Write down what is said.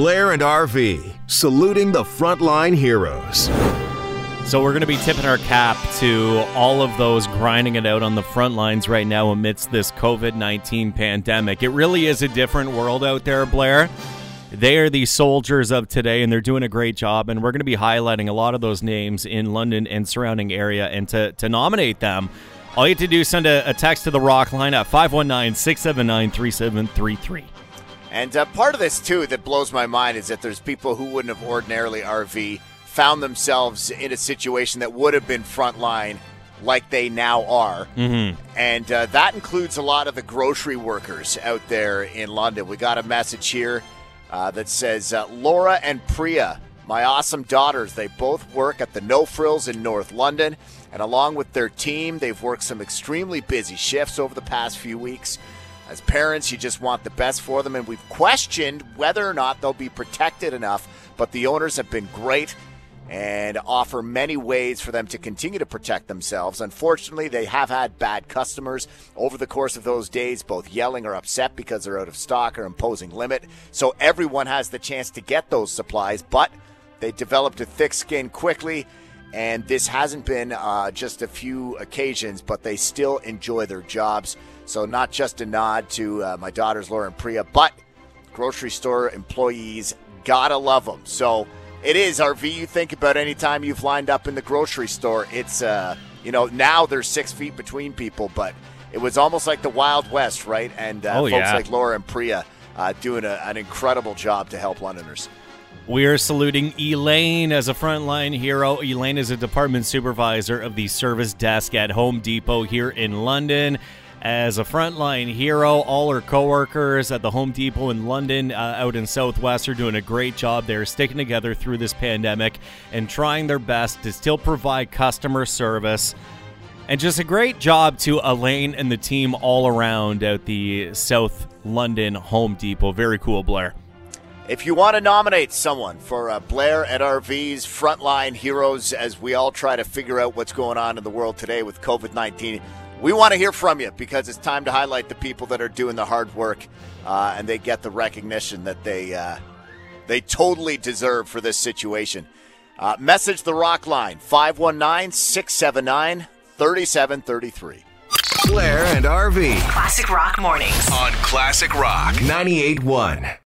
Blair and RV, saluting the frontline heroes. So we're going to be tipping our cap to all of those grinding it out on the front lines right now amidst this COVID 19 pandemic. It really is a different world out there, Blair. They are the soldiers of today, and they're doing a great job. And we're going to be highlighting a lot of those names in London and surrounding area. And to, to nominate them, all you have to do is send a, a text to the Rock line at 519 679 3733. And uh, part of this, too, that blows my mind is that there's people who wouldn't have ordinarily RV found themselves in a situation that would have been frontline like they now are. Mm-hmm. And uh, that includes a lot of the grocery workers out there in London. We got a message here uh, that says uh, Laura and Priya, my awesome daughters, they both work at the No Frills in North London. And along with their team, they've worked some extremely busy shifts over the past few weeks. As parents, you just want the best for them, and we've questioned whether or not they'll be protected enough, but the owners have been great and offer many ways for them to continue to protect themselves. Unfortunately, they have had bad customers over the course of those days, both yelling or upset because they're out of stock or imposing limit. So everyone has the chance to get those supplies, but they developed a thick skin quickly. And this hasn't been uh, just a few occasions, but they still enjoy their jobs. So, not just a nod to uh, my daughters, Laura and Priya, but grocery store employees, gotta love them. So, it is RV. You think about any time you've lined up in the grocery store. It's uh, you know, now there's six feet between people, but it was almost like the Wild West, right? And uh, Oh, folks yeah. like Laura and Priya uh, doing a, an incredible job to help Londoners. We are saluting Elaine as a frontline hero. Elaine is a department supervisor of the service desk at Home Depot here in London. As a frontline hero, all her coworkers at the Home Depot in London, uh, out in Southwest, are doing a great job. They're sticking together through this pandemic and trying their best to still provide customer service. And just a great job to Elaine and the team all around at the South London Home Depot. Very cool, Blair. If you want to nominate someone for uh, Blair at RV's Frontline Heroes as we all try to figure out what's going on in the world today with COVID 19, we want to hear from you because it's time to highlight the people that are doing the hard work uh, and they get the recognition that they, uh, they totally deserve for this situation. Uh, message the Rock Line 519 679 3733. Blair and RV, Classic Rock Mornings. on Classic Rock 98.1.